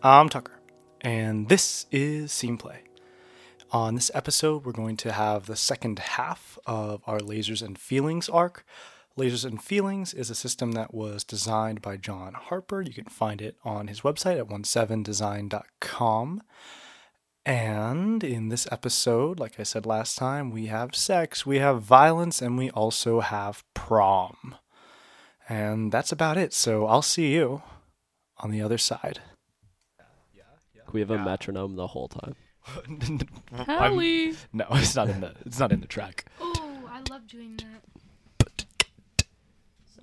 I'm Tucker, and this is Scene Play. On this episode, we're going to have the second half of our Lasers and Feelings arc. Lasers and Feelings is a system that was designed by John Harper. You can find it on his website at 17design.com. And in this episode, like I said last time, we have sex, we have violence, and we also have prom. And that's about it. So I'll see you on the other side. Can we have a metronome the whole time? I'm- Hallie. no, it's not in the it's not in the track. Oh, I love doing that.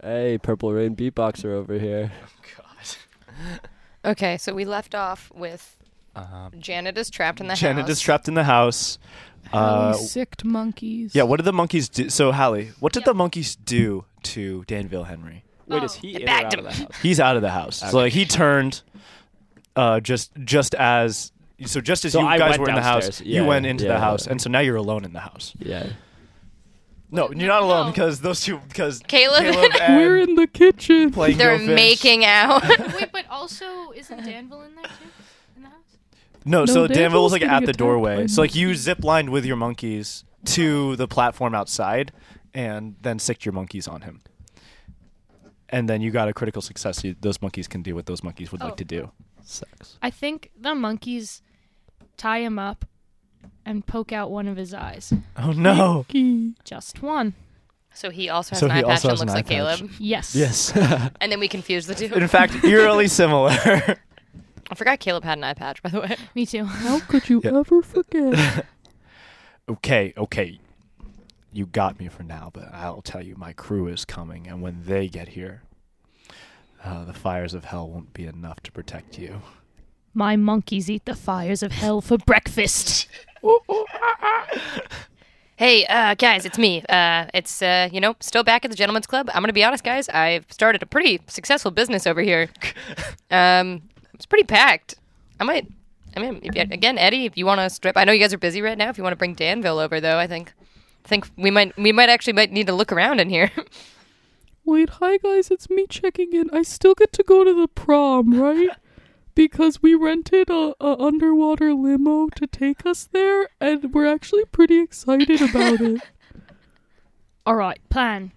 Hey, Purple Rain beatboxer over here. God. Okay, so we left off with Um, Janet is trapped in the Janet house. is trapped in the house. Uh, sicked monkeys. yeah, what did the monkeys do? So, Hallie, what did Yeah. the monkeys do to Danville Henry? Wait, Oh, is he in or bagged out of him. the house? He's out of the house. So, like, he turned uh, just just as so just as So you I guys went were in the house, downstairs. you Yeah, went into yeah, the house, yeah. and so now you're alone in the house. Yeah. No, you're not alone No. because those two because Caleb, and We're in the kitchen. playing they're Go Fish. making out. Wait, but also isn't Danville in there too? In the house? No, No, so Danville Danville's was like getting at the attacked doorway. So like you zip lined with your monkeys to the platform outside, and then sicked your monkeys on him. And then you got a critical success. You, those monkeys can do what those monkeys would Oh. like to do. Sex. I think the monkeys tie him up and poke out one of his eyes. Oh no! Just one. so he also has So an he eye patch also and has an looks eye like patch. Caleb. Yes. Yes. And then we confuse the two. In fact, eerily similar. I forgot Caleb had an eye patch, by the way. Me too. How could you Yeah. ever forget? okay, okay. You got me for now, but I'll tell you, my crew is coming, and when they get here, uh, the fires of hell won't be enough to protect you. My monkeys eat the fires of hell for breakfast. Hey, uh, guys, it's me. Uh, it's, uh, you know, still back at the Gentleman's Club. I'm going to be honest, guys. I've started a pretty successful business over here. Um, it's pretty packed. I might, I mean, if, again, Eddie, if you want to strip, I know you guys are busy right now. If you want to bring Danville over, though, I think, I think we might, we might actually might need to look around in here. Wait, hi guys, it's me checking in. I still get to go to the prom, right? Because we rented a, a underwater limo to take us there, and we're actually pretty excited about it. All right, plan.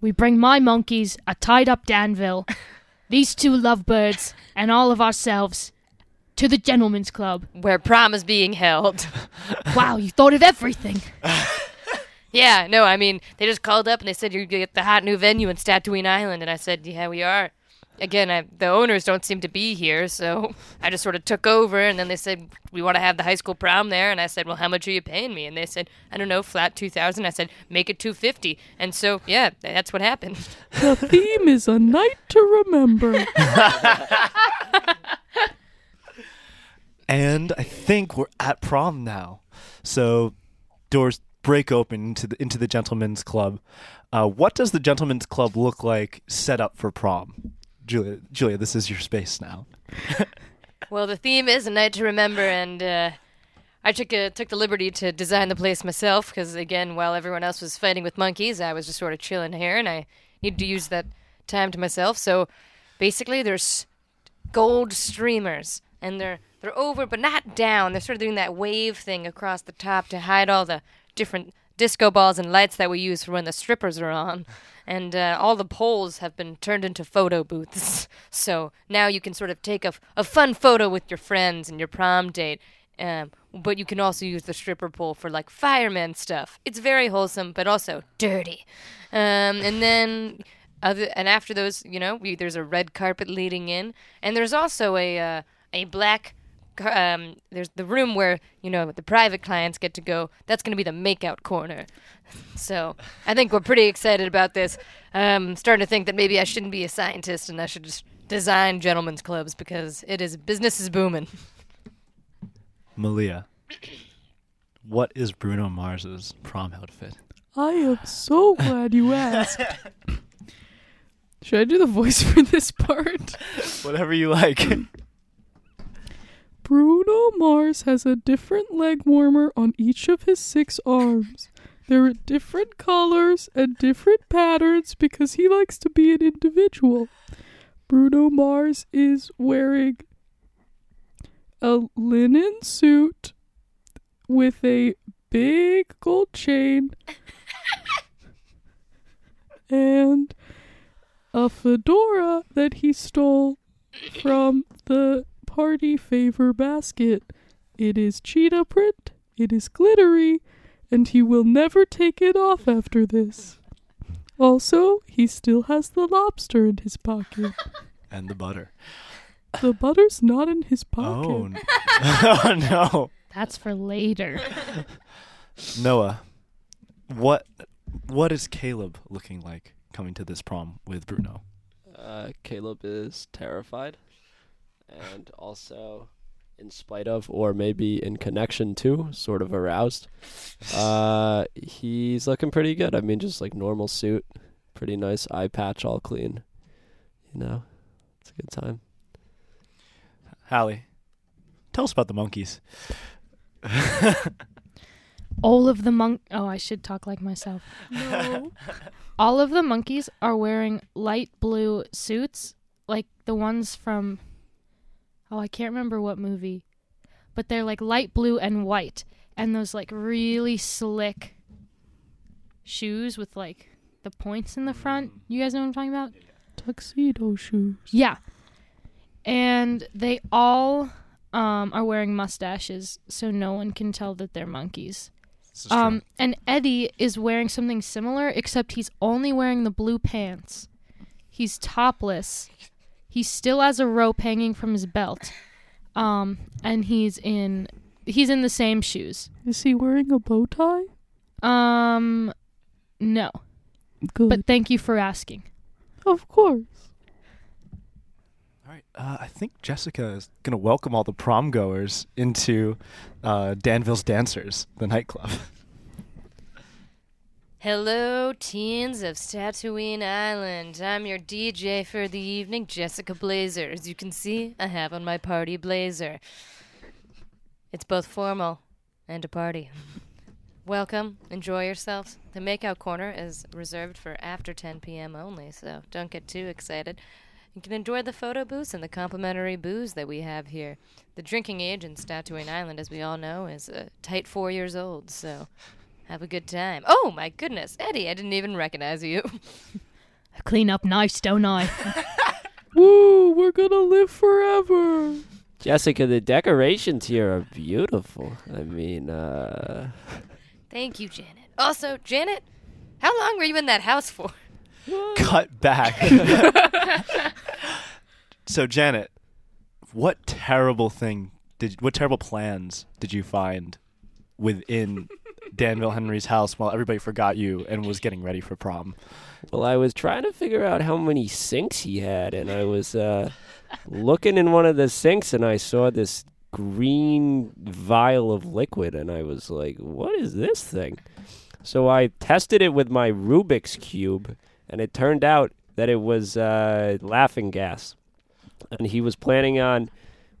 We bring my monkeys, a tied up Danville, these two lovebirds, and all of ourselves to the Gentlemen's Club. where prom is being held. Wow, you thought of everything. Yeah, no, I mean, they just called up and they said you're at the hot new venue in Tatooine Island, and I said, yeah, we are. Again, I, the owners don't seem to be here, so I just sort of took over, and then they said we want to have the high school prom there, and I said, well, how much are you paying me? And they said, I don't know, flat two thousand. I said, make it two fifty, and so yeah, that's what happened. The theme is a night to remember. And I think we're at prom now. So doors break open into the into the gentlemen's club. Uh, what does the gentlemen's club look like set up for prom? Julia, Julia, this is your space now. Well, the theme is a night to remember, and uh, I took a, took the liberty to design the place myself because, again, while everyone else was fighting with monkeys, I was just sort of chilling here, and I needed to use that time to myself. So, basically, there's gold streamers, and they're they're over but not down. They're sort of doing that wave thing across the top to hide all the different disco balls and lights that we use for when the strippers are on. And uh, all the poles have been turned into photo booths. So now you can sort of take a, f- a fun photo with your friends and your prom date. Um, but you can also use the stripper pole for like fireman stuff. It's very wholesome, but also dirty. Um, and then other and after those, you know, we, there's a red carpet leading in, and there's also a uh, a black. Car- Um, there's the room where you know the private clients get to go. That's going to be the makeout corner. So I think we're pretty excited about this. Um, starting to think that maybe I shouldn't be a scientist and I should just design gentlemen's clubs because it is business is booming. Malia, what is Bruno Mars's prom outfit? I am so glad you asked. Should I do the voice for this part? Whatever you like. Bruno Mars has a different leg warmer on each of his six arms. They're different colors and different patterns because he likes to be an individual. Bruno Mars is wearing a linen suit with a big gold chain and a fedora that he stole from the party favor basket. It is cheetah print, it is glittery, and he will never take it off after this. Also, he still has the lobster in his pocket. And the butter. The butter's not in his pocket. Oh, n- oh no. That's for later. Noah, what what is Caleb looking like coming to this prom with Bruno? Uh, Caleb is terrified, and also, in spite of, or maybe in connection to, sort of aroused. Uh, he's looking pretty good. I mean, just like normal suit, pretty nice eye patch, all clean. You know, it's a good time. Hallie, tell us about the monkeys. All of the monk. Oh, I should talk like myself. No. All of the monkeys are wearing light blue suits, like the ones from. Oh, I can't remember what movie, but they're like light blue and white, and those like really slick shoes with like the points in the front. You guys know what I'm talking about? Tuxedo shoes. Yeah. And they all um, are wearing mustaches, so no one can tell that they're monkeys. True. Um, and Eddie is wearing something similar, except he's only wearing the blue pants. He's topless. He still has a rope hanging from his belt. Um, and he's in he's in the same shoes. Is he wearing a bow tie? Um, no. Good. But thank you for asking. of course. All right. Uh, I think Jessica is going to welcome all the prom goers into uh, Danville's Dancers, the nightclub. Hello, teens of Tatooine Island. I'm your DJ for the evening, Jessica Blazer. As you can see, I have on my party blazer. It's both formal and a party. Welcome, enjoy yourselves. The makeout corner is reserved for after 10 p.m. only, so don't get too excited. You can enjoy the photo booths and the complimentary booze that we have here. The drinking age in Tatooine Island, as we all know, is a tight four years old, so have a good time. Oh my goodness, Eddie, I didn't even recognize you. I clean up nice, don't I? Woo, we're gonna live forever. Jessica, the decorations here are beautiful. I mean, uh, Thank you, Janet. Also, Janet, how long were you in that house for? Cut back. so, Janet, what terrible thing did what terrible plans did you find within Danville Henry's house while everybody forgot you and was getting ready for prom? well, I was trying to figure out how many sinks he had, and I was uh, looking in one of the sinks, and I saw this green vial of liquid, and I was like, "What is this thing?" So I tested it with my Rubik's cube, and it turned out that it was uh, laughing gas, and he was planning on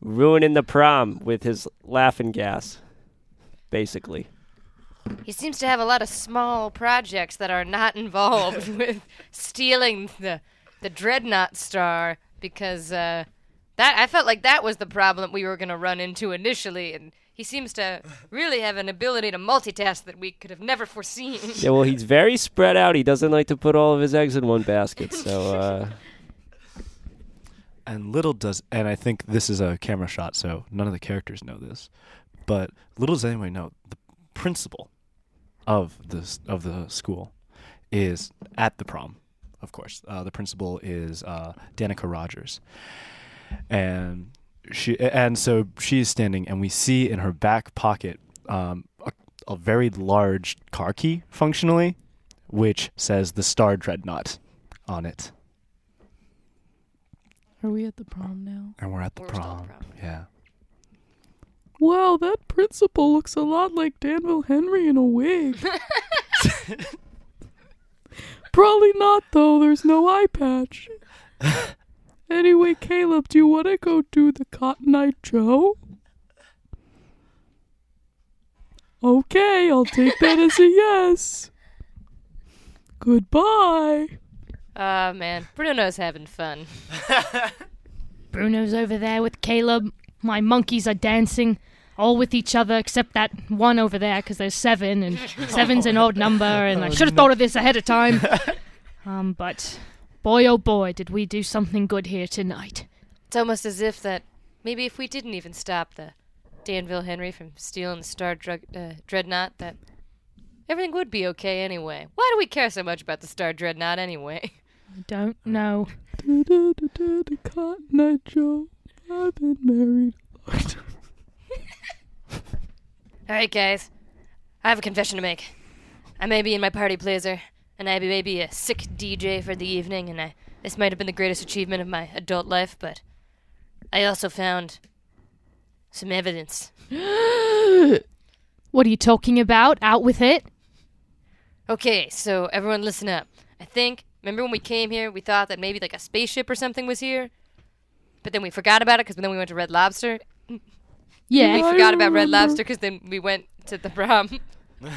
ruining the prom with his laughing gas, basically. He seems to have a lot of small projects that are not involved with stealing the the dreadnought star because uh, that I felt like that was the problem we were going to run into initially, and he seems to really have an ability to multitask that we could have never foreseen. Yeah, well, he's very spread out. He doesn't like to put all of his eggs in one basket. So, uh, And little does, and I think this is a camera shot, so none of the characters know this, but little does anyone know the principal of this of the school is at the prom. Of course, uh, the principal is uh, Danica Rogers, and she and so she's standing, and we see in her back pocket um, a, a very large car key, functionally, which says the Star Dreadnought on it. Are we at the prom now? And we're at the We're still at prom. prom. Yeah. Wow, that principal looks a lot like Danville Henry in a wig. Probably not, though. There's no eye patch. anyway, Caleb, do you want to go do the Cotton Eye Joe? Okay, I'll take that as a yes. Goodbye. Ah man, Bruno's having fun. Bruno's over there with Caleb. my monkeys are dancing all with each other except that one over there because there's seven and seven's an odd number and I should have thought of this ahead of time. um, but boy oh boy did we do something good here tonight. It's almost as if that maybe if we didn't even stop the Danville Henry from stealing the Star Drug, uh, Dreadnought, that everything would be okay anyway. Why do we care so much about the Star Dreadnought anyway? I don't know. Cotton Eye Joe. I've been married. a long time. All right, guys. I have a confession to make. I may be in my party blazer, and I may be a sick DJ for the evening, and I this might have been the greatest achievement of my adult life, but I also found some evidence. What are you talking about? Out with it? Okay, so everyone listen up. I think remember when we came here, we thought that maybe like a spaceship or something was here, but then we forgot about it because then we went to Red Lobster. Yeah. We forgot about Red. Lobster because then we went to the prom.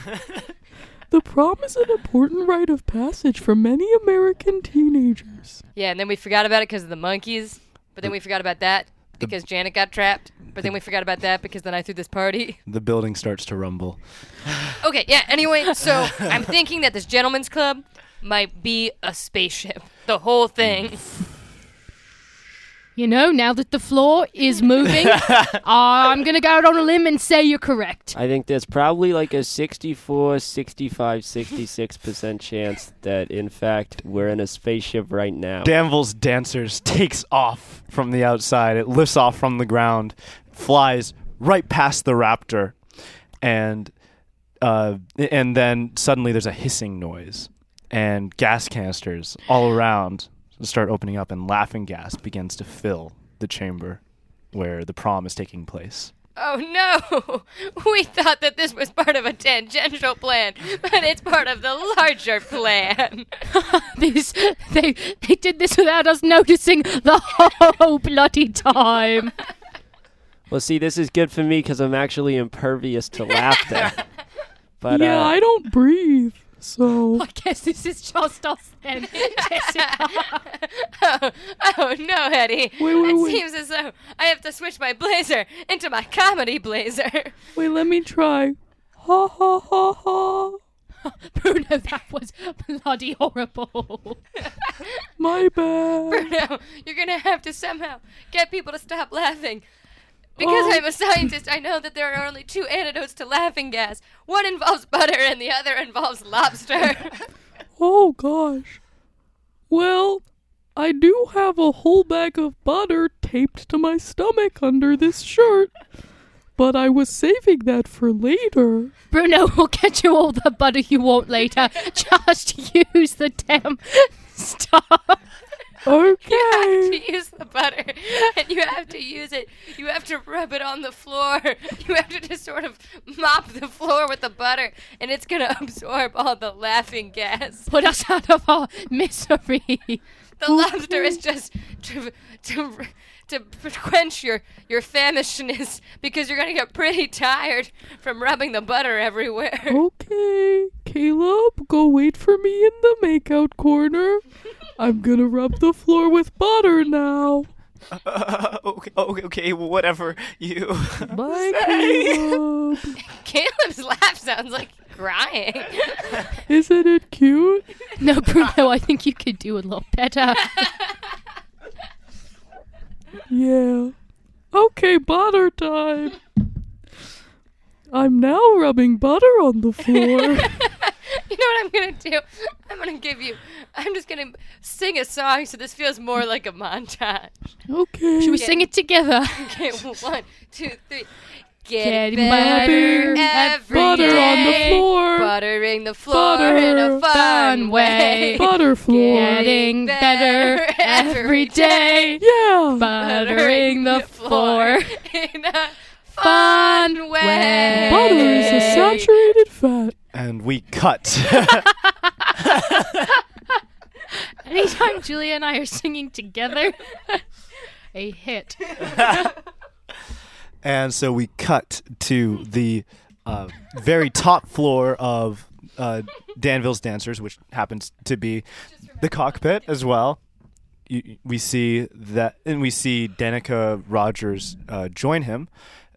The prom is an important rite of passage for many American teenagers. Yeah, and then we forgot about it because of the monkeys. But then we forgot about that because Janet got trapped. But then we forgot about that because then I threw this party. The building starts to rumble. Okay, yeah, anyway, so I'm thinking that this gentleman's club might be a spaceship. The whole thing. You know, now that the floor is moving, I'm going to go out on a limb and say you're correct. I think there's probably like a 64, 65, 66% chance that, in fact, we're in a spaceship right now. Danville's dancers takes off from the outside. It lifts off from the ground, flies right past the raptor, and uh, and then suddenly there's a hissing noise, and gas canisters all around start opening up, and laughing gas begins to fill the chamber where the prom is taking place. Oh no! We thought that this was part of a tangential plan, but it's part of the larger plan. These, they, they did this without us noticing the whole bloody time. Well, see, this is good for me because I'm actually impervious to laughter. But yeah, uh, I don't breathe. So I guess this is just us then, Jessica. oh, oh no, Eddie. Wait, wait, it wait. seems as though I have to switch my blazer into my comedy blazer. wait, let me try. Ha ha ha ha. Bruno, that was bloody horrible. My bad. Bruno, you're gonna have to somehow get people to stop laughing. Because Oh. I'm a scientist, I know that there are only two antidotes to laughing gas. One involves butter and the other involves lobster. Oh gosh. Well, I do have a whole bag of butter taped to my stomach under this shirt. But I was saving that for later. Bruno will get you all the butter you want later. Just use the damn stuff. Okay. You have to use the butter, and you have to use it. You have to rub it on the floor. You have to just sort of mop the floor with the butter, and it's gonna absorb all the laughing gas. Put us out of our misery. The lobster is just to to to quench your your famishness because you're gonna get pretty tired from rubbing the butter everywhere. Okay. Caleb, go wait for me in the makeout corner. I'm gonna rub the floor with butter now. okay, okay, okay, whatever you. Bye, Caleb. Caleb's laugh sounds like crying. Isn't it cute? No, Bruno, I think you could do a lot better. Yeah. Okay, butter time. I'm now rubbing butter on the floor. You know what I'm gonna do? I'm gonna give you. I'm just gonna sing a song so this feels more like a montage. Okay. Should we sing it together? Okay, one, two, three. Getting Getting better butter every butter on the floor. Buttering the floor in a fun Fun way. way. butter floor? Getting better every day. Yeah. Buttering the floor. in a Fun fun way. way. Butter is a saturated fat. and we cut. Anytime Julia and I are singing together, a hit. And so we cut to the uh, very top floor of uh, Danville's Dancers, which happens to be the cockpit as well. you, we see that, and we see Danica Rogers uh, join him.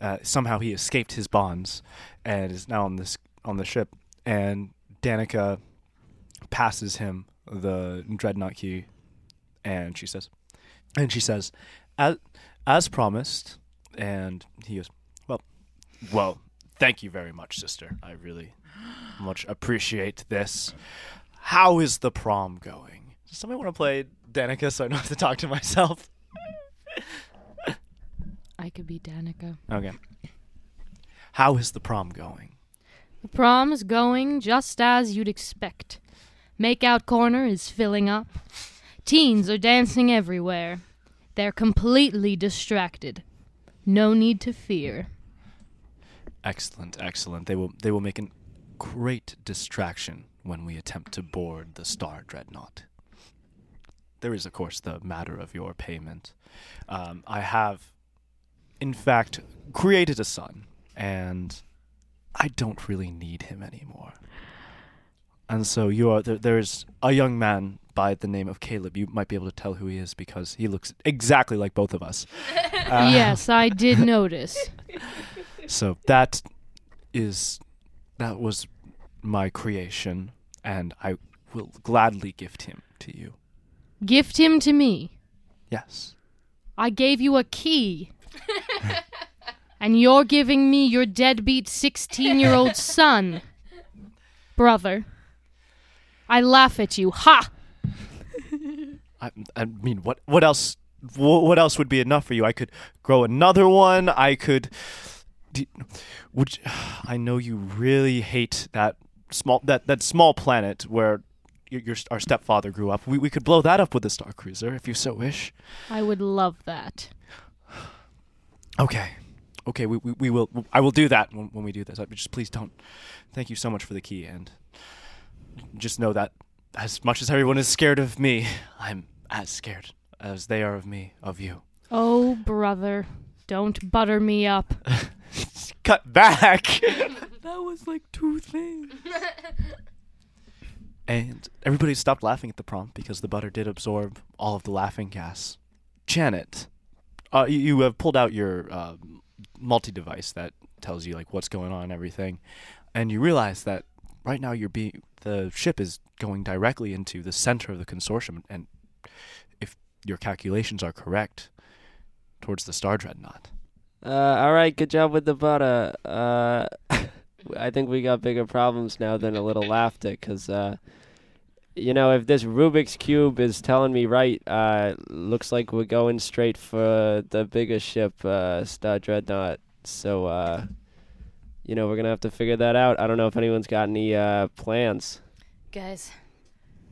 Uh, somehow he escaped his bonds and is now on this on the ship. And Danica passes him the dreadnought key, and she says, and she says, as as promised. And he goes, well, well, thank you very much, sister. I really much appreciate this. How is the prom going? Does somebody want to play Danica so I don't have to talk to myself? I could be Danica. Okay. How is the prom going? The prom is going just as you'd expect. Makeout corner is filling up. Teens are dancing everywhere. They're completely distracted. No need to fear. Excellent, excellent. They will they will make a great distraction when we attempt to board the Star Dreadnought. There is, of course, the matter of your payment. Um, I have, in fact, created a son, and I don't really need him anymore. And so you are there, there's a young man by the name of Caleb. You might be able to tell who he is because he looks exactly like both of us. Uh, yes, I did notice. So that is that was my creation, and I will gladly gift him to you. Gift him to me. Yes. I gave you a key. and you're giving me your deadbeat 16 year old son. Brother. I laugh at you. Ha! I, I mean, what what else? What else would be enough for you? I could grow another one. I could. Would you- I know you really hate that small that that small planet where your, your our stepfather grew up. We we could blow that up with a star cruiser if you so wish. I would love that. Okay. Okay, we, we, we will. I will do that when, when we do this. Uh, Just please don't. Thank you so much for the key, and just know that as much as everyone is scared of me, I'm as scared as they are of me, of you. Oh, brother. Don't butter me up. Cut back. That was like two things. and everybody stopped laughing at the prompt because the butter did absorb all of the laughing gas. Janet, uh, you, you have pulled out your uh, multi-device that tells you like what's going on and everything, and you realize that right now you're being the ship is going directly into the center of the consortium, and if your calculations are correct, towards the star dreadnought. Uh, all right, good job with the butter. Uh, I think we got bigger problems now than a little laughter, because, uh, you know, if this Rubik's Cube is telling me right, uh, looks like we're going straight for the bigger ship, uh, Star Dreadnought. So, uh, you know, we're going to have to figure that out. I don't know if anyone's got any uh, plans. Guys,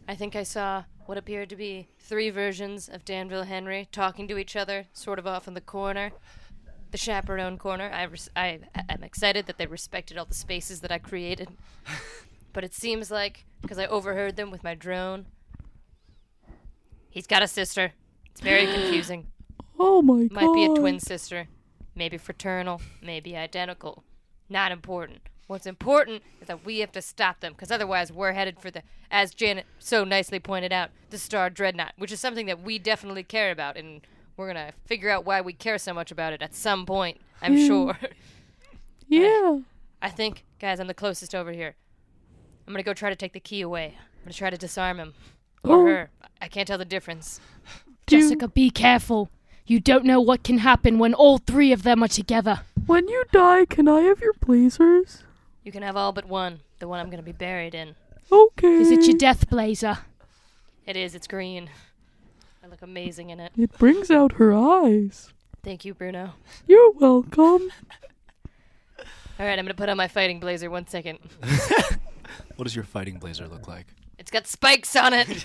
I think I saw what appeared to be three versions of Danville Henry talking to each other, sort of off in the corner. The chaperone corner. I, res- I, I'm excited that they respected all the spaces that I created. but it seems like, because I overheard them with my drone, he's got a sister. It's very confusing. Oh my god. Might be a twin sister. Maybe fraternal. Maybe identical. Not important. What's important is that we have to stop them, because otherwise we're headed for the, as Janet so nicely pointed out, the Star Dreadnought, which is something that we definitely care about, and we're gonna figure out why we care so much about it at some point. I'm Yeah. sure. Yeah. I think, guys, I'm the closest over here. I'm gonna go try to take the key away. I'm gonna try to disarm him or Oh. her. I can't tell the difference. Jessica, be careful. You don't know what can happen when all three of them are together. When you die, can I have your blazers? You can have all but one, the one I'm gonna be buried in. Okay. Is it your death blazer? It is. It's green. I look amazing in it. It brings out her eyes. Thank you, Bruno. You're welcome. All right, I'm gonna put on my fighting blazer. One second. What does your fighting blazer look like? It's got spikes on it.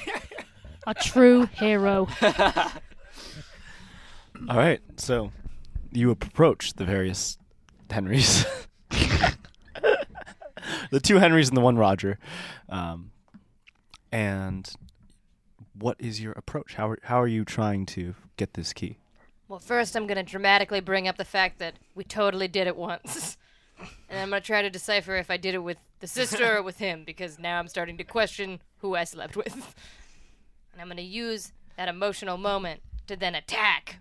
A true hero. All right, so you approach the various Henrys, the two Henrys and the one Roger, um, and what is your approach? How are, how are you trying to get this key? well, first I'm gonna dramatically bring up the fact that we totally did it once, and I'm gonna try to decipher if I did it with the sister or with him, because now I'm starting to question who I slept with. And I'm gonna use that emotional moment to then attack.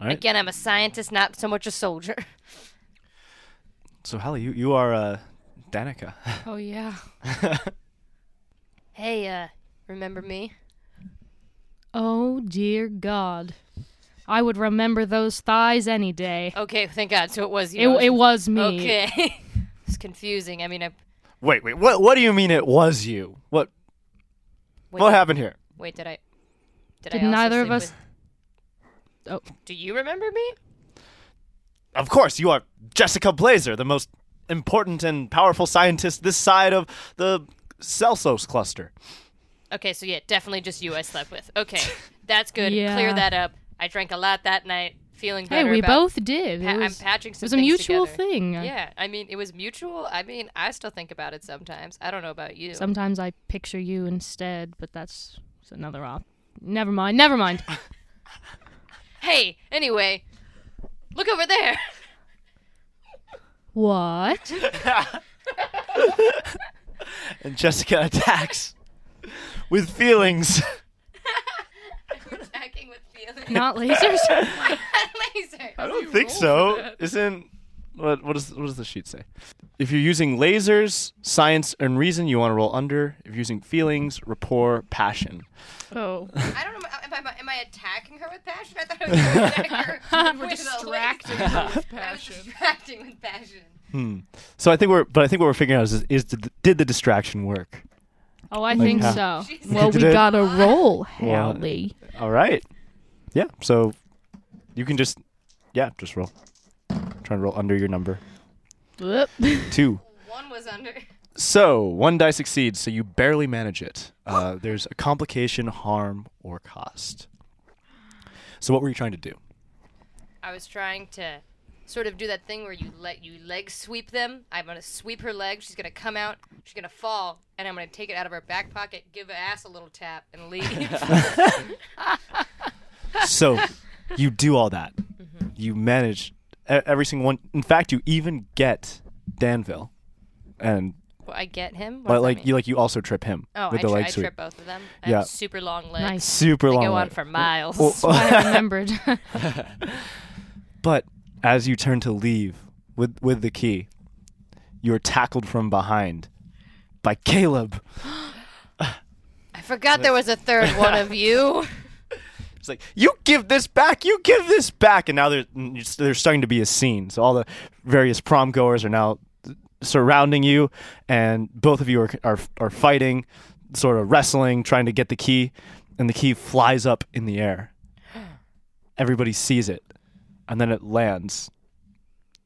All right. Again, I'm a scientist, not so much a soldier. So Hallie, you you are uh, Danica. Oh yeah. Hey, uh, remember me? Oh dear God. I would remember those thighs any day. Okay, thank God. So it was you. It, it was me. Okay. it's confusing. I mean, I. wait, wait. What what do you mean it was you? What Wait, what happened here? Wait, did I? Did, Did I also neither of us- with- Oh. Do you remember me? Of course, you are Jessica Blazer, the most important and powerful scientist this side of the Celsos cluster. Okay, so yeah, definitely just you I slept with. Okay, that's good. Yeah. Clear that up. I drank a lot that night, feeling better. Hey, we about- both did. Pa- it I'm was, patching it was a mutual together. thing. Yeah, I mean, it was mutual. I mean, I still think about it sometimes. I don't know about you. Sometimes I picture you instead, but that's that's another op. Never mind. Never mind. Hey, anyway, look over there. what? And Jessica attacks with feelings. Attacking with feelings. Not lasers. Laser. I don't think so. Isn't what what does what does the sheet say? If you're using lasers, science, and reason, you want to roll under. If you're using feelings, rapport, passion. oh. I don't know. Am I, am I attacking her with passion? I thought I was attacking to attack her. We're with a distracting her with I was passion. distracting with passion. Hmm. So I think we're, but I think what we're figuring out is, is did, did the distraction work? Oh, I Like think how- so. Jesus. Well, we it- gotta roll, Well, Hallie. All right. Yeah. So you can just, yeah, just roll. Try and roll under your number. Whoop. Two. One was under. So one die succeeds, so you barely manage it. Uh, there's a complication, harm, or cost. So what were you trying to do? I was trying to sort of do that thing where you let you leg sweep them. I'm gonna sweep her leg. She's gonna come out. She's gonna fall, and I'm gonna take it out of her back pocket, give her ass a little tap, and leave. So you do all that. Mm-hmm. You manage every single one. In fact, you even get Danville, and well, I get him. What but like you like you also trip him Oh, with I, the tri- leg I sweep. trip both of them. I Yeah. have super long legs. Nice. Super They long. go on leg. for miles. Well, I remembered. But as you turn to leave with with the key, you are tackled from behind by Caleb. I forgot there was a third one of you. It's like you give this back, you give this back, and now there's there's starting to be a scene. So all the various prom goers are now surrounding you, and both of you are are are fighting, sort of wrestling, trying to get the key, and the key flies up in the air. Everybody sees it, and then it lands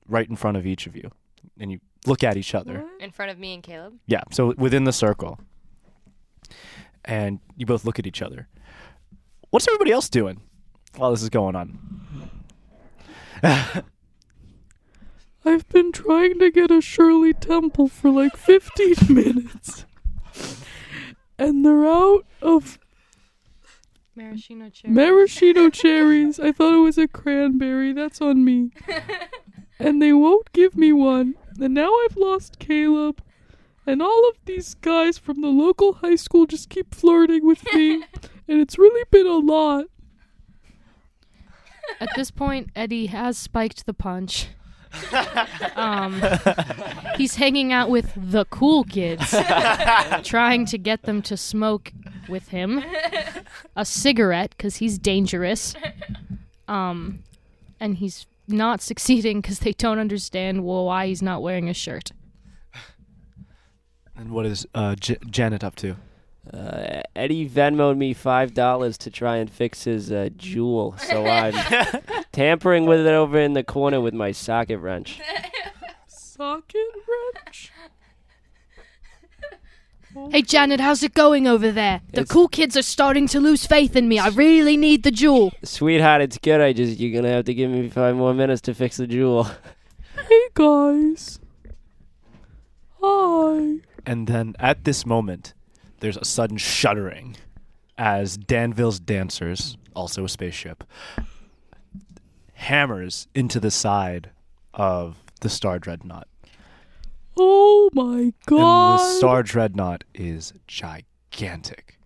right in front of each of you, and you look at each other. In front of me and Caleb. Yeah, so within the circle. And you both look at each other. What's everybody else doing while this is going on? I've been trying to get a Shirley Temple for like 15 minutes. And they're out of Maraschino cherry. maraschino cherries. I thought it was a cranberry. That's on me. And they won't give me one. And now I've lost Caleb. And all of these guys from the local high school just keep flirting with me. And it's really been a lot. At this point, Eddie has spiked the punch. um, he's hanging out with the cool kids, trying to get them to smoke with him a cigarette because he's dangerous. Um, and he's not succeeding because they don't understand well, why he's not wearing a shirt. And what is uh, J- Janet up to? Uh, Eddie Venmoed me five dollars to try and fix his uh, Juul, so I'm tampering with it over in the corner with my socket wrench. Socket wrench? Hey, Janet, how's it going over there? The It's- cool kids are starting to lose faith in me. I really need the Juul. Sweetheart, it's good. I just you're gonna have to give me five more minutes to fix the Juul. Hey guys. Hi. And then at this moment, there's a sudden shuddering as Danville's dancers, also a spaceship, hammers into the side of the Star Dreadnought. Oh my god. And the Star Dreadnought is gigantic.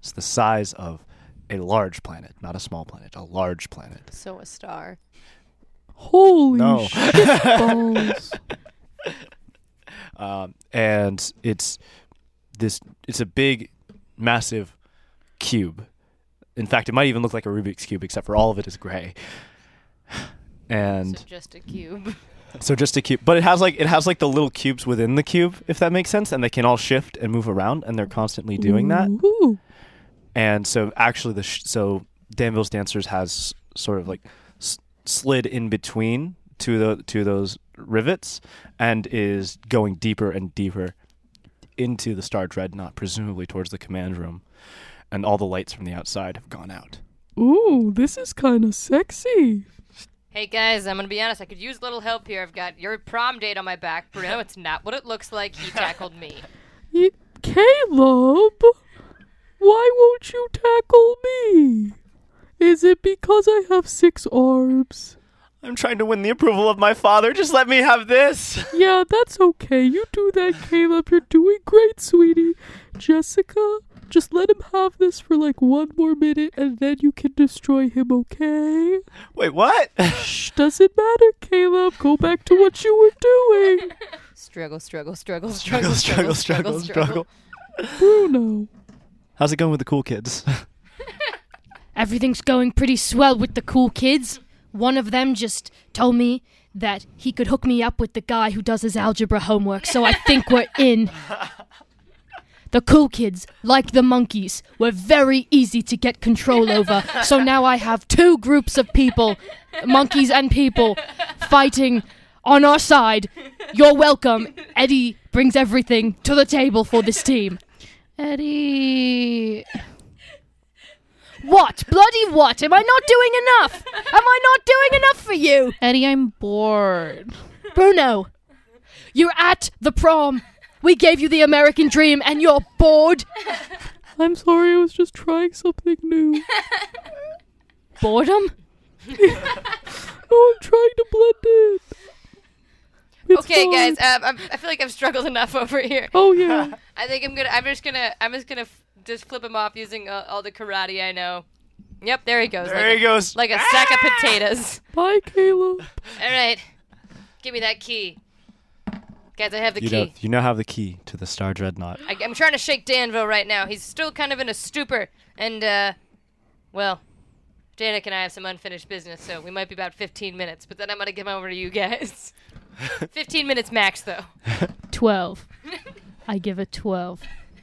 It's the size of a large planet, not a small planet, a large planet. So a star. Holy No. shit balls. um, and it's this it's a big massive cube in fact it might even look like a rubik's cube except for all of it is gray and so just a cube. so just a cube but it has like it has like the little cubes within the cube if that makes sense and they can all shift and move around and they're constantly doing that Ooh. and so actually the sh- so danville's dancers has sort of like s- slid in between to the to those rivets and is going deeper and deeper into the star dreadnought presumably towards the command room and all the lights from the outside have gone out Ooh, this is kind of sexy. Hey guys, I'm gonna be honest. I could use a little help here. I've got your prom date on my back, Bruno. It's not what it looks like. He tackled me. Y- Caleb, why won't you tackle me? Is it because I have six arms? I'm trying to win the approval of my father just let me have this Yeah, that's okay. You do that, Caleb. You're doing great, sweetie. Jessica, just let him have this for like one more minute and then you can destroy him, okay? wait what Shh, doesn't matter, Caleb. Go back to what you were doing. Struggle, struggle, struggle, struggle struggle struggle struggle Bruno. how's it going with the cool kids Everything's going pretty swell with the cool kids. One of them just told me that he could hook me up with the guy who does his algebra homework, so I think we're in. The cool kids, like the monkeys, were very easy to get control over, so now I have two groups of people, monkeys and people, fighting on our side. You're welcome. Eddie brings everything to the table for this team. Eddie. What? Bloody what? Am I not doing enough? Am I not doing enough for you? Eddie, I'm bored. Bruno, you're at the prom. We gave you the American dream and you're bored. I'm sorry, I was just trying something new. Boredom? Oh, I'm trying to blend in. It's Okay, fine. guys. Um, I'm, I feel like I've struggled enough over here. Oh yeah. I think I'm gonna. I'm just gonna. I'm just gonna f- just flip him off using uh, all the karate I know. Yep, there he goes. there like he goes like a sack of potatoes. Bye, Caleb. All right, give me that key, guys. I have the you key. know you now have the key to the star dreadnought I, I'm trying to shake Danville right now. He's still kind of in a stupor, and uh, well, Danik and I have some unfinished business, so we might be about 15 minutes. But then I'm gonna give him over to you guys. 15 minutes max, though. 12. I give it 12.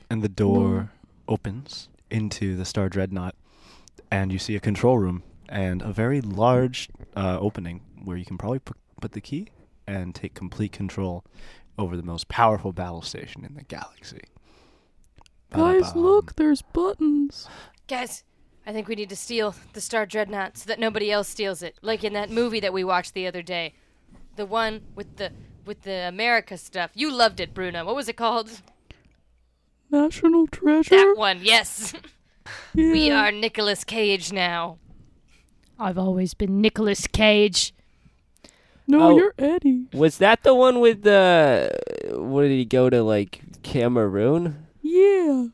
and the door opens into the Star Dreadnought, and you see a control room and a very large uh, opening where you can probably put, put the key and take complete control over the most powerful battle station in the galaxy. Guys, Ba-da-bum. look, there's buttons. Guys, I think we need to steal the Star Dreadnought so that nobody else steals it. Like in that movie that we watched the other day. The one with the with the America stuff. You loved it, Bruno. What was it called? National treasure. That one, yes. Yeah. we are Nicolas Cage now. I've always been Nicolas Cage. No, Oh. you're Eddie. Was that the one with the? Where did he go to? Like Cameroon? Yeah.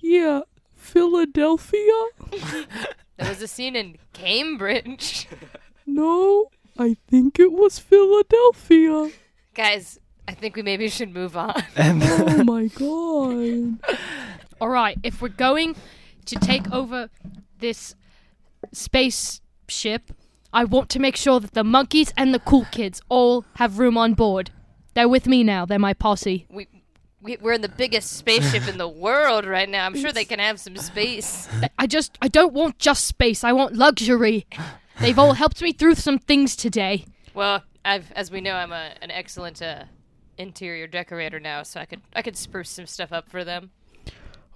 Yeah. Philadelphia? There was a scene in Cambridge. No, I think it was Philadelphia. Guys, I think we maybe should move on. And Oh my god. All right, if we're going to take over this spaceship, I want to make sure that the monkeys and the cool kids all have room on board. They're with me now. They're my posse. We, we we're in the biggest spaceship in the world right now. I'm sure they can have some space. I just I don't want just space. I want luxury. They've all helped me through some things today. Well, I've as we know, I'm a, an excellent uh, interior decorator now, so I could I could spruce some stuff up for them.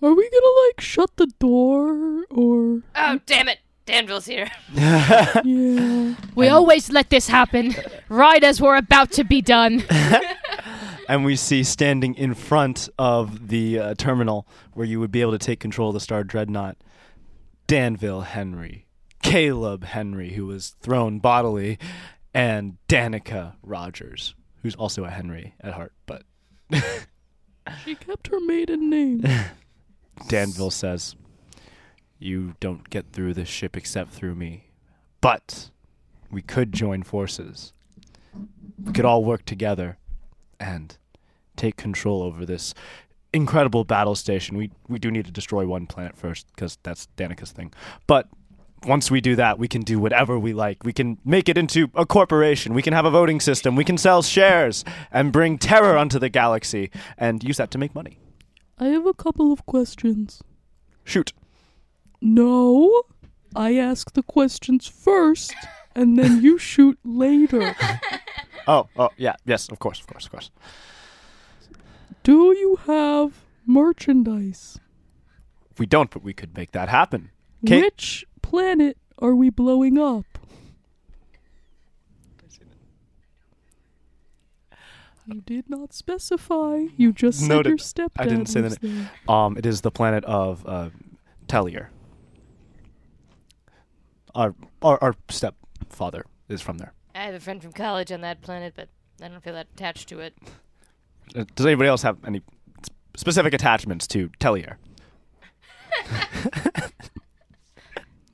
Are we gonna like shut the door or Oh, damn it! Danville's here. yeah. We always let this happen right as we're about to be done. and we see standing in front of the uh, terminal where you would be able to take control of the Star Dreadnought, Danville Henry, Caleb Henry, who was thrown bodily, and Danica Rogers, who's also a Henry at heart. But She kept her maiden name. Danville says, You don't get through this ship except through me. But we could join forces. We could all work together and take control over this incredible battle station. We we do need to destroy one planet first because that's Danica's thing. But once we do that, we can do whatever we like. We can make it into a corporation. We can have a voting system. We can sell shares and bring terror onto the galaxy and use that to make money. I have a couple of questions. Shoot. No, I ask the questions first, and then you shoot later. Oh, oh, yeah, yes, of course, of course, of course. Do you have merchandise? We don't, but we could make that happen. Kate- Which planet are we blowing up? You did not specify. You just said Noted. your stepdad I didn't say was the there. Um, it is the planet of uh, Tellier. Our, our our stepfather is from there. I have a friend from college on that planet, but I don't feel that attached to it. Uh, does anybody else have any s- specific attachments to Tellier?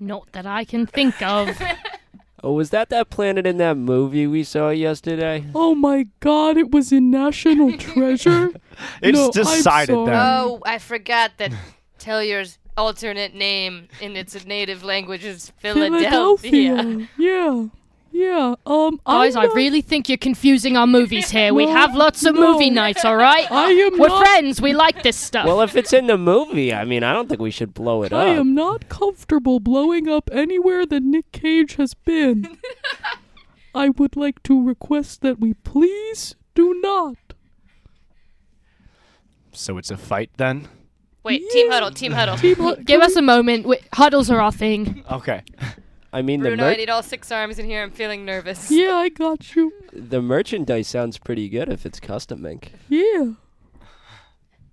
Not that I can think of. Oh, was that that planet in that movie we saw yesterday? Oh my god, it was in National Treasure? It's No, I'm decided sorry. then. Oh, I forgot that Tellier's alternate name in its native language is Philadelphia. Yeah. Yeah. Um Guys, I'm I really think you're confusing our movies here. we have lots of no. movie nights, all right? I am We're not friends. We like this stuff. Well, if it's in the movie, I mean, I don't think we should blow it I up. I am not comfortable blowing up anywhere that Nick Cage has been. I would like to request that we please do not. So it's a fight then? Wait, team huddle, team huddle. Team Hu- Give can us a moment. Wait, huddles are our thing. Okay. I mean, the Bruno, I need all six arms in here. I'm feeling nervous. Yeah, I got you. the merchandise sounds pretty good if it's custom ink. Yeah.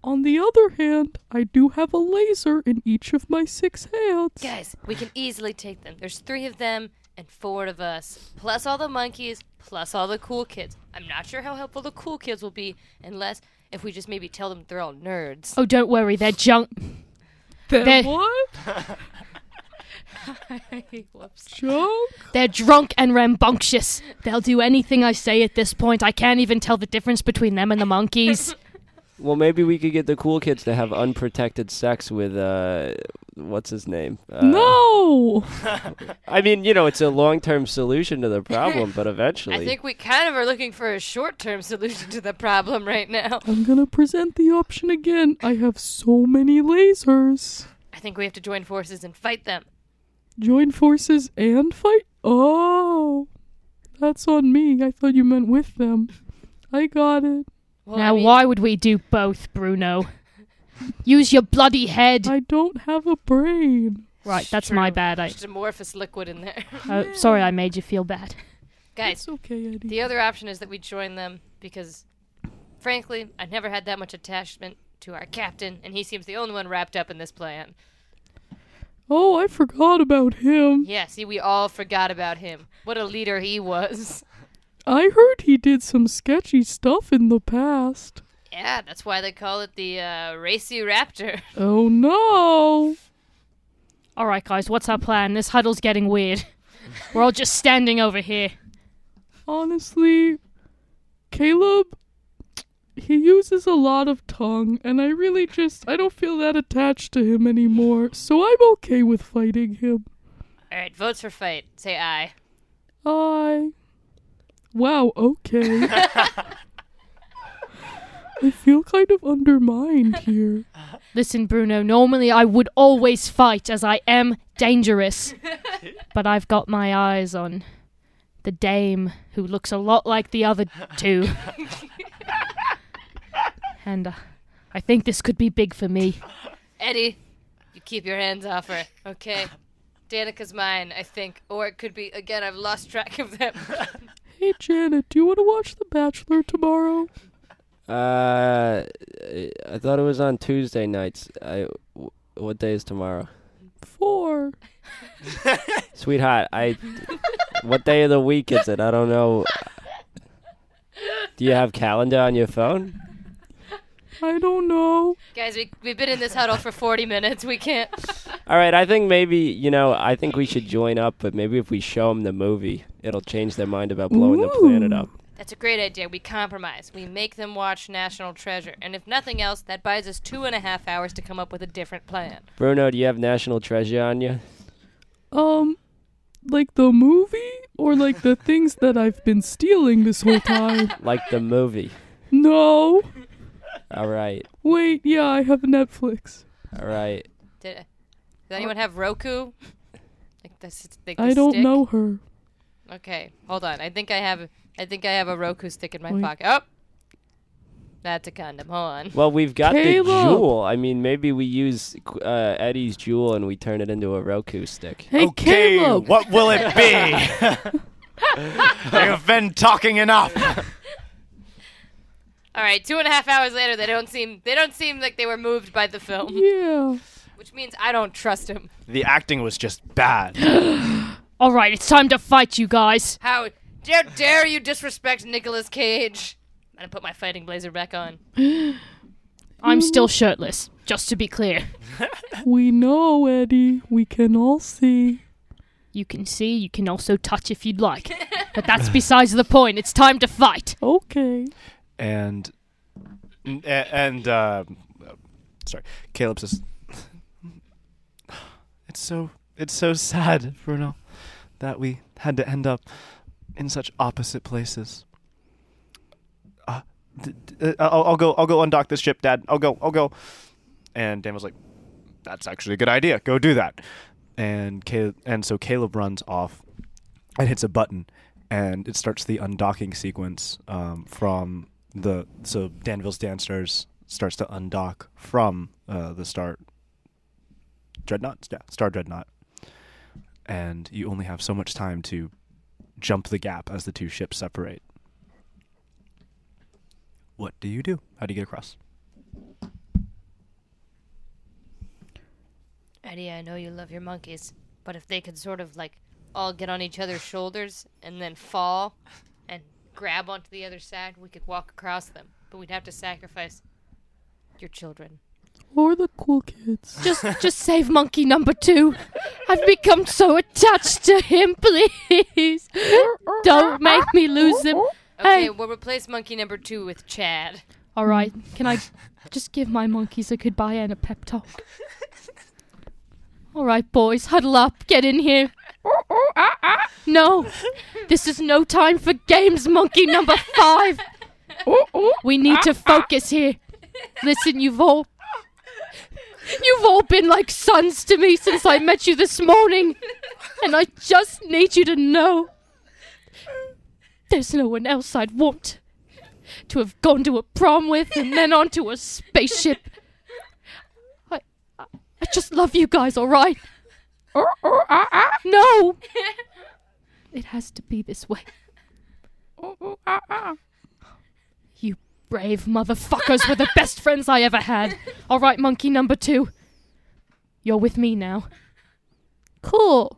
On the other hand, I do have a laser in each of my six hands. Guys, we can easily take them. There's three of them and four of us, plus all the monkeys, plus all the cool kids. I'm not sure how helpful the cool kids will be, unless if we just maybe tell them they're all nerds. Oh, don't worry. They're junk. Then They're- what? Whoops. Junk? They're drunk and rambunctious. They'll do anything I say at this point. I can't even tell the difference between them and the monkeys. Well, maybe we could get the cool kids to have unprotected sex with uh, what's his name? Uh, no! I mean, you know, it's a long-term solution to the problem, but eventually, I think we kind of are looking for a short-term solution to the problem right now. I'm gonna present the option again. I have so many lasers. I think we have to join forces and fight them. Join forces and fight? Oh. That's on me. I thought you meant with them. I got it. Well, now, I mean, why would we do both, Bruno? Use your bloody head. I don't have a brain. right, that's True. my bad. I, Just amorphous liquid in there. uh, sorry, I made you feel bad. Guys, It's okay, Eddie. the other option is that we join them because, frankly, I've never had that much attachment to our captain, and he seems the only one wrapped up in this plan. Oh, I forgot about him. Yeah, see, we all forgot about him. What a leader he was. I heard he did some sketchy stuff in the past. Yeah, that's why they call it the uh, Racy Raptor. Oh no! All right, guys, what's our plan? This huddle's getting weird. We're all just standing over here. Honestly, Caleb, he uses a lot of tongue, and I really just I don't feel that attached to him anymore. So I'm okay with fighting him. All right, votes for fight. Say aye. Aye. Wow. Okay. I feel kind of undermined here. Listen, Bruno, normally I would always fight as I am dangerous. but I've got my eyes on the dame who looks a lot like the other two. And uh, I think this could be big for me. Eddie, you keep your hands off her, okay? Danica's mine, I think. Or it could be, again, I've lost track of them. Hey Janet, do you want to watch The Bachelor tomorrow? uh, I thought it was on Tuesday nights. I, w- what day is tomorrow? Four. Sweetheart, I. what day of the week is it? I don't know. Do you have calendar on your phone? I don't know. Guys, we, we've been in this huddle for 40 minutes. We can't. All All right, I think maybe you know. I think we should join up, but maybe if we show them the movie, it'll change their mind about blowing the planet up. That's a great idea. We compromise. We make them watch National Treasure. And if nothing else, that buys us two and a half hours to come up with a different plan. Bruno, do you have National Treasure on you? Um, like the movie or like the things that I've been stealing this whole time? Like the movie. No. All right, Wait, yeah, I have Netflix. all right. Did, does anyone have Roku? Like this, like I don't stick? know her. Okay, hold on. I think I have. I think I have a Roku stick in my Wait. pocket. Oh, that's a condom. Hold on. Well, we've got Caleb! the Juul. I mean, maybe we use uh, Eddie's Juul and we turn it into a Roku stick. Hey, okay, Caleb. what will it be? You've been talking enough. All right, two and a half hours later, they don't seem. They don't seem like they were moved by the film, Yeah. which means I don't trust him. The acting was just bad. All right, it's time to fight, you guys. How dare, dare you disrespect Nicolas Cage? I'm gonna put my fighting blazer back on. I'm still shirtless, just to be clear. We know, Eddie. We can all see. You can see, you can also touch if you'd like. But that's besides the point. It's time to fight. Okay. And and, uh, sorry, Caleb says, "It's so it's so sad, Bruno, that we had to end up in such opposite places." Uh, d- d- uh, I'll, I'll go. I'll go undock this ship, Dad. I'll go. I'll go. And Dan was like, "That's actually a good idea. Go do that." And Caleb, and so Caleb runs off and hits a button, and it starts the undocking sequence um, from the so Danville's Dancers starts to undock from uh, the Star Dreadnought, yeah, Star Dreadnought, and you only have so much time to jump the gap as the two ships separate. What do you do? How do you get across? Eddie, I know you love your monkeys, but if they could sort of like all get on each other's shoulders and then fall grab onto the other side, we could walk across them. But we'd have to sacrifice your children. Or the cool kids. Just just save monkey number two. I've become so attached to him, please. Don't make me lose him. Okay, Hey. we'll replace monkey number two with Chad. All right, can I just give my monkeys a goodbye and a pep talk? All right, boys, huddle up. Get in here. No, this is no time for games, monkey number five. We need to focus here. Listen, you've all. You've all been like sons to me since I met you this morning. And I just need you to know there's no one else I'd want to have gone to a prom with and then onto a spaceship. I, I, I just love you guys, all right? Uh, uh, uh, no! It has to be this way. You brave motherfuckers were the best friends I ever had. All right, monkey number two. You're with me now. Cool.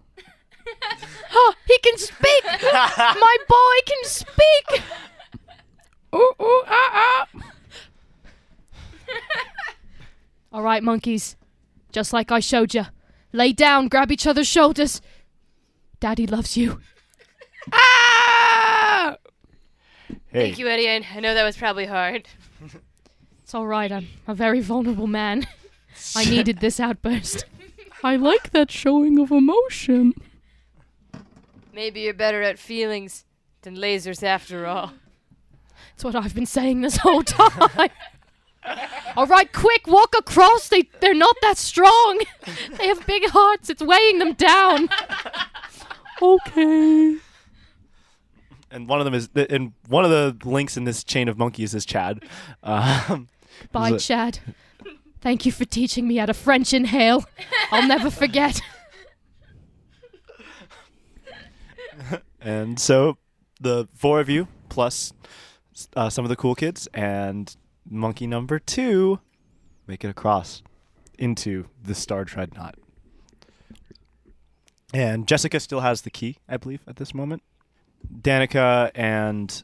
Oh, he can speak! My boy can speak! All right, monkeys. Just like I showed you. Lay down, grab each other's shoulders. Daddy loves you. Ah! Hey, Thank you, Eddie. I, I know that was probably hard. It's all right. I'm a very vulnerable man. I needed this outburst. I like that showing of emotion. Maybe you're better at feelings than lasers after all. It's what I've been saying this whole time. all right, quick, walk across. They they're not that strong. They have big hearts. It's weighing them down. Okay. and one of them is, and one of the links in this chain of monkeys is Chad. Um, Bye, Is it- Chad. Thank you for teaching me how to French inhale. I'll never forget. And so the four of you plus uh, some of the cool kids and monkey number two make it across into the Star Dreadnought. And Jessica still has the key, I believe, at this moment. Danica and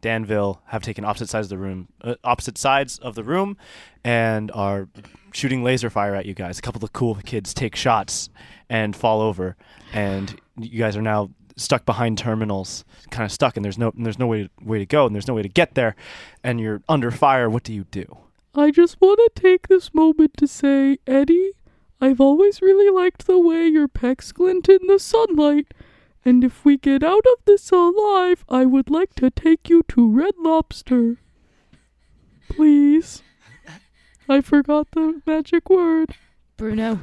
Danville have taken opposite sides of the room, uh, opposite sides of the room, and are shooting laser fire at you guys. A couple of cool kids take shots and fall over, and you guys are now stuck behind terminals, kind of stuck, and there's no and there's no way to, way to go, and there's no way to get there, and you're under fire. What do you do? I just want to take this moment to say, Eddie, I've always really liked the way your pecs glint in the sunlight. And if we get out of this alive, I would like to take you to Red Lobster. Please. I forgot the magic word. Bruno,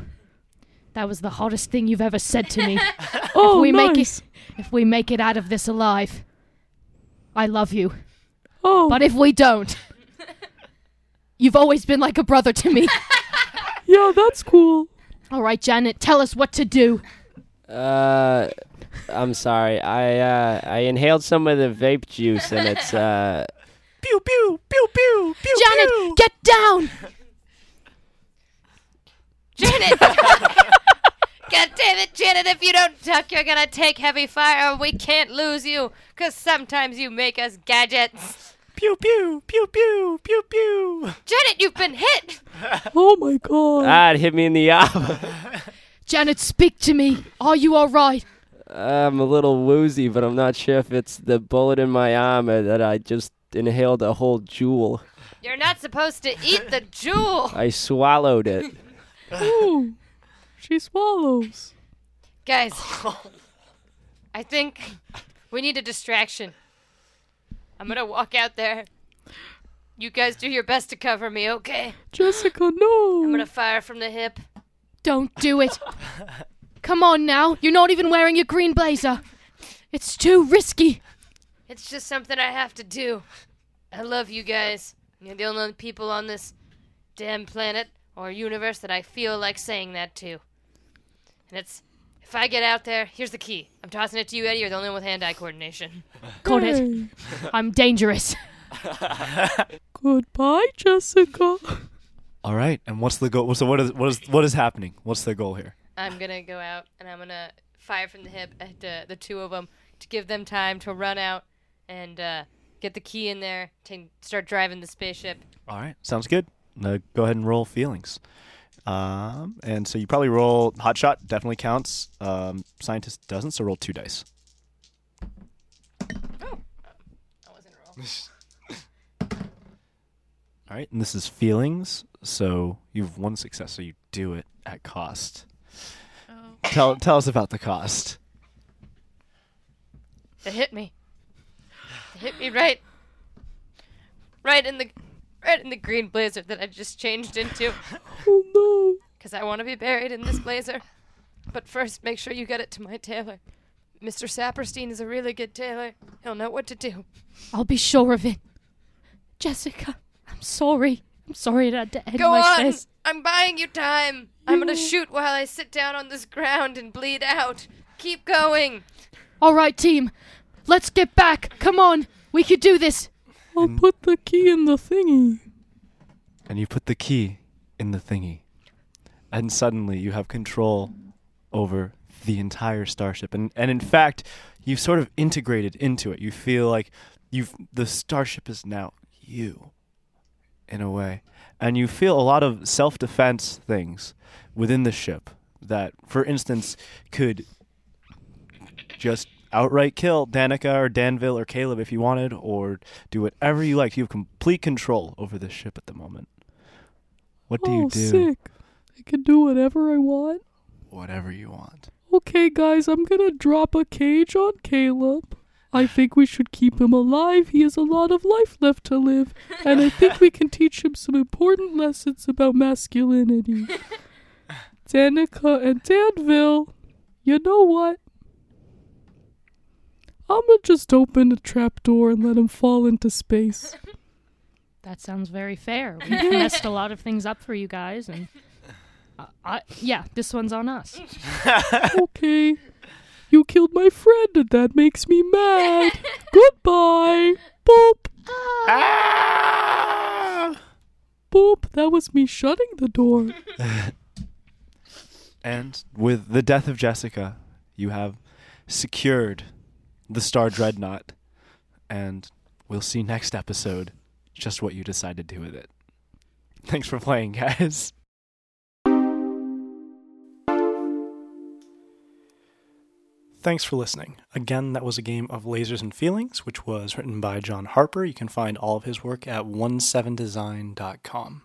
that was the hottest thing you've ever said to me. Oh, if we nice. make it, if we make it out of this alive, I love you. Oh, But if we don't, you've always been like a brother to me. yeah, that's cool. All right, Janet, tell us what to do. Uh, I'm sorry. I uh, I inhaled some of the vape juice, and it's uh, Pew pew pew pew pew. Janet, pew. get down! Janet! God damn it, Janet, if you don't duck, you're gonna take heavy fire. We can't lose you, 'cause sometimes you make us gadgets. pew pew pew pew pew pew. Janet, you've been hit! Oh my god. ah, it hit me in the eye. Janet, speak to me. Are you all right? I'm a little woozy, but I'm not sure if it's the bullet in my arm or that I just inhaled a whole Juul. You're not supposed to eat the Juul. I swallowed it. Ooh, she swallows. Guys, I think we need a distraction. I'm gonna walk out there. You guys do your best to cover me, okay? Jessica, no. I'm gonna fire from the hip. Don't do it. Come on now. You're not even wearing your green blazer. It's too risky. It's just something I have to do. I love you guys. You're the only people on this damn planet or universe that I feel like saying that to. And it's if I get out there, here's the key. I'm tossing it to you, Eddie. You're the only one with hand-eye coordination. Got it. I'm dangerous. Goodbye, Jessica. All right, and what's the goal? So what is what is what is happening? What's the goal here? I'm gonna go out and I'm gonna fire from the hip at uh, the two of them to give them time to run out and uh, get the key in there to start driving the spaceship. All right, sounds good. Uh, go ahead and roll feelings. Um, and so you probably roll hot shot. Definitely counts. Um, scientist doesn't, so roll two dice. Oh, I wasn't roll. All right, and this is feelings. So you've one success, so you do it at cost. Tell tell us about the cost. It hit me. It hit me right, right in the, right in the green blazer that I just changed into. Oh no. Cause I want to be buried in this blazer. But first, make sure you get it to my tailor. Mr. Saperstein is a really good tailor. He'll know what to do. I'll be sure of it. Jessica, I'm sorry. I'm sorry had to end Go like on. this. I'm buying you time. I'm gonna shoot while I sit down on this ground and bleed out. Keep going. All right, team. Let's get back. Come on. We could do this. I'll put the key in the thingy. And you put the key in the thingy. And suddenly you have control over the entire starship. And and in fact, you've sort of integrated into it. You feel like you've the starship is now you in a way. And you feel a lot of self-defense things within the ship that for instance could just outright kill Danica or Danville or Caleb if you wanted, or do whatever you like. You have complete control over this ship at the moment. What do oh, you do? sick. I can do whatever I want. Whatever you want. Okay, guys, I'm gonna drop a cage on Caleb. I think we should keep him alive. He has a lot of life left to live. And I think we can teach him some important lessons about masculinity. Danica and Danville, you know what? I'm gonna just open a trapdoor and let him fall into space. That sounds very fair. We've messed a lot of things up for you guys, and uh, I, yeah, this one's on us. Okay. You killed my friend and that makes me mad. Goodbye. Boop. Ah! Boop. That was me shutting the door. And with the death of Jessica, you have secured the Star Dreadnought and we'll see next episode just what you decide to do with it. Thanks for playing, guys. Thanks for listening. Again, that was a game of Lasers and Feelings, which was written by John Harper. You can find all of his work at 17design.com.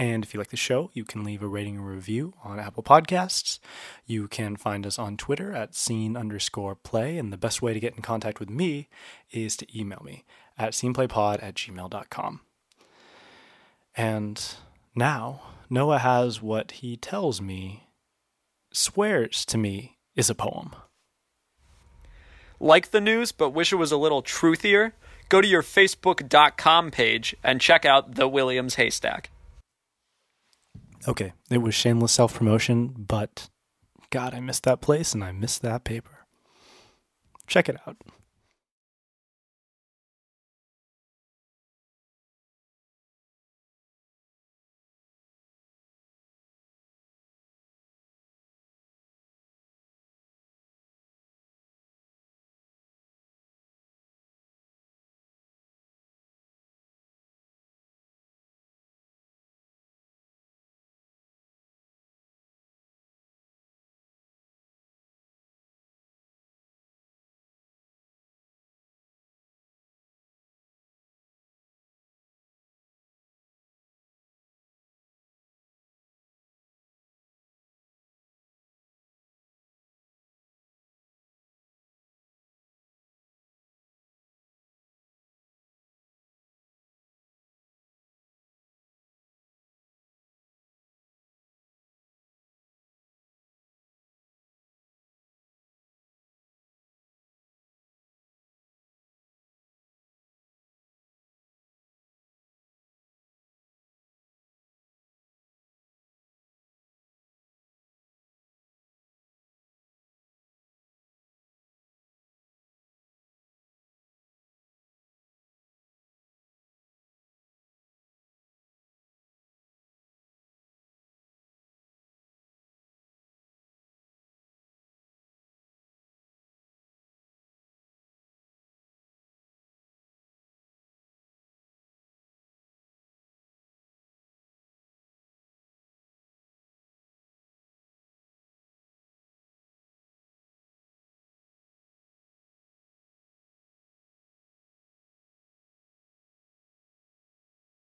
And if you like the show, you can leave a rating and review on Apple Podcasts. You can find us on Twitter at scene underscore play. And the best way to get in contact with me is to email me at sceneplaypod at gmail.com. And now, Noah has what he tells me, swears to me, is a poem. Like the news, but wish it was a little truthier? Go to your Facebook.com page and check out the Williams Haystack. Okay, it was shameless self promotion, but God, I missed that place and I missed that paper. Check it out.